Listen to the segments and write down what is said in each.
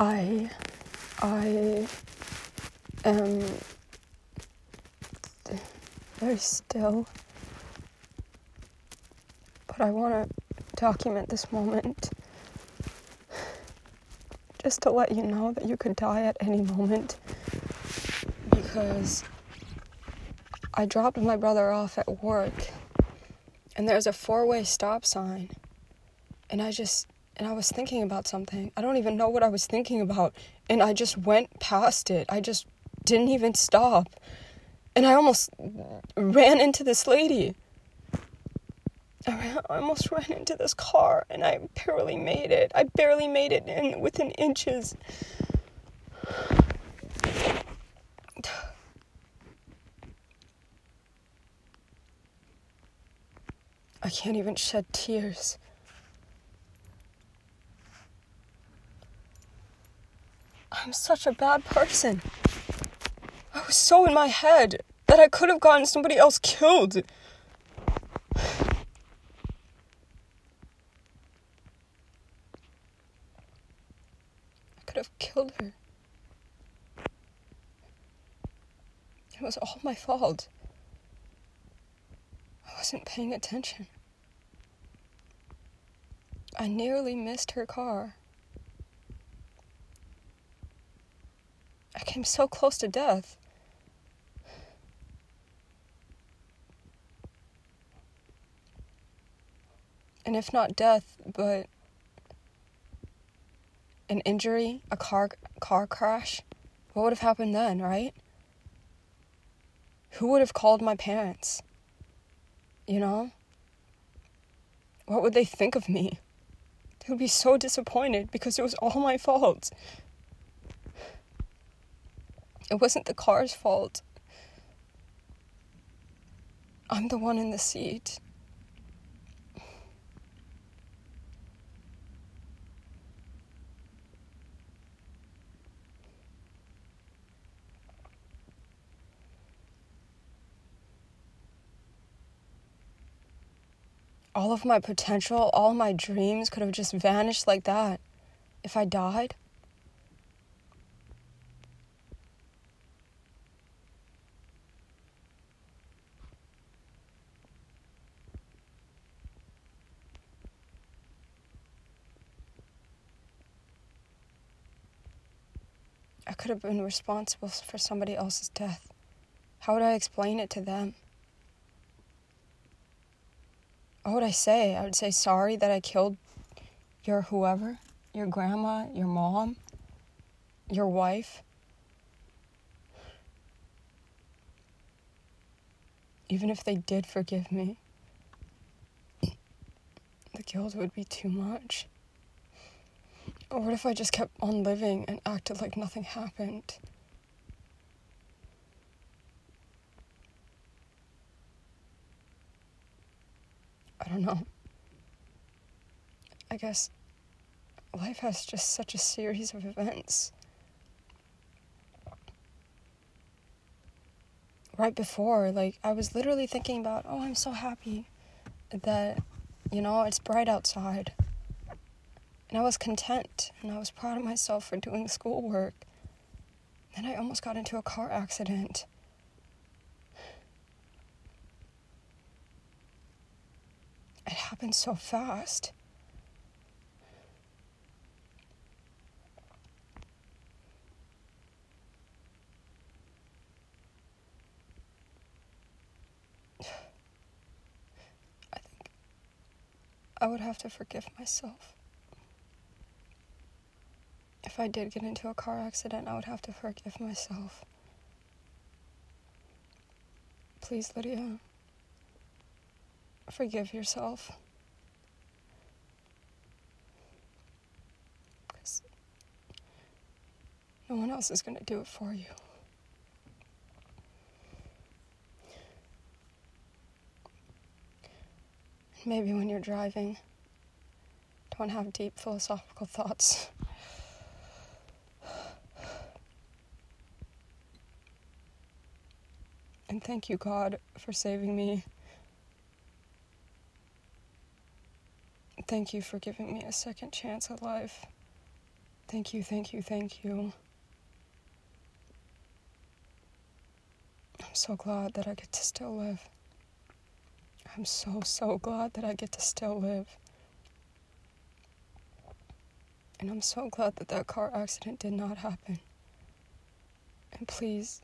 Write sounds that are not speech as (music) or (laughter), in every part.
I I am very still. But I want to document this moment just to let you know that you could die at any moment because I dropped my brother off at work and there's a four way stop sign. And I just, and I was thinking about something. I don't even know what I was thinking about. And I just went past it. I just didn't even stop. And I almost ran into this lady. I, ran, I almost ran into this car and I barely made it. I barely made it in within inches. (sighs) I can't even shed tears. I'm such a bad person. I was so in my head that I could have gotten somebody else killed. I could have killed her. It was all my fault. I wasn't paying attention. I nearly missed her car. Came so close to death. And if not death, but an injury, a car car crash, what would have happened then, right? Who would have called my parents? You know? What would they think of me? They would be so disappointed because it was all my fault. It wasn't the car's fault. I'm the one in the seat. all of my potential, all my dreams could have just vanished like that if I died. Could have been responsible for somebody else's death. How would I explain it to them? what would I say? I would say sorry that I killed your whoever, your grandma, your mom, your wife. Even if they did forgive me, the guilt would be too much. Or what if I just kept on living and acted like nothing happened? I don't know. I guess life has just such a series of events. Right before, like, I was literally thinking about, oh, I'm so happy that, you know, it's bright outside. And I was content and I was proud of myself for doing schoolwork. Then I almost got into a car accident. It happened so fast. (sighs) I think I would have to forgive myself. If I did get into a car accident, I would have to forgive myself. Please, Lydia forgive yourself. Because no one else is going to do it for you. Maybe when you're driving, don't have deep philosophical thoughts. And thank you, God, for saving me. Thank you for giving me a second chance at life. Thank you, thank you, thank you. I'm so glad that I get to still live. I'm so, so glad that I get to still live. And I'm so glad that that car accident did not happen. And please,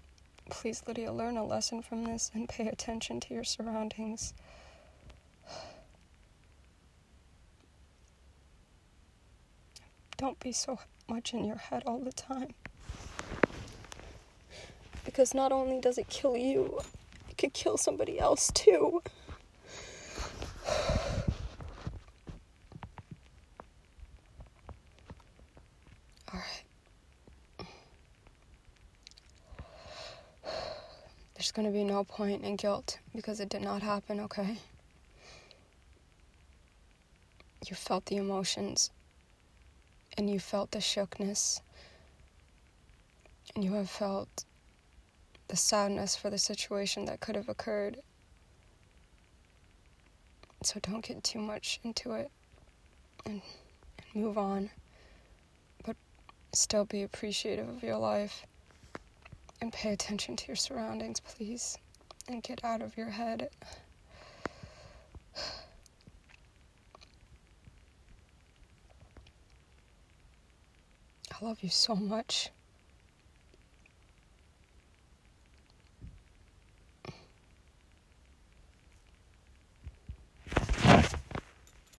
please, Lydia, learn a lesson from this and pay attention to your surroundings. Don't be so much in your head all the time. Because not only does it kill you, it could kill somebody else too. There's gonna be no point in guilt because it did not happen, okay? You felt the emotions and you felt the shookness and you have felt the sadness for the situation that could have occurred. So don't get too much into it and, and move on. But still be appreciative of your life and pay attention to your surroundings, please. And get out of your head. I love you so much.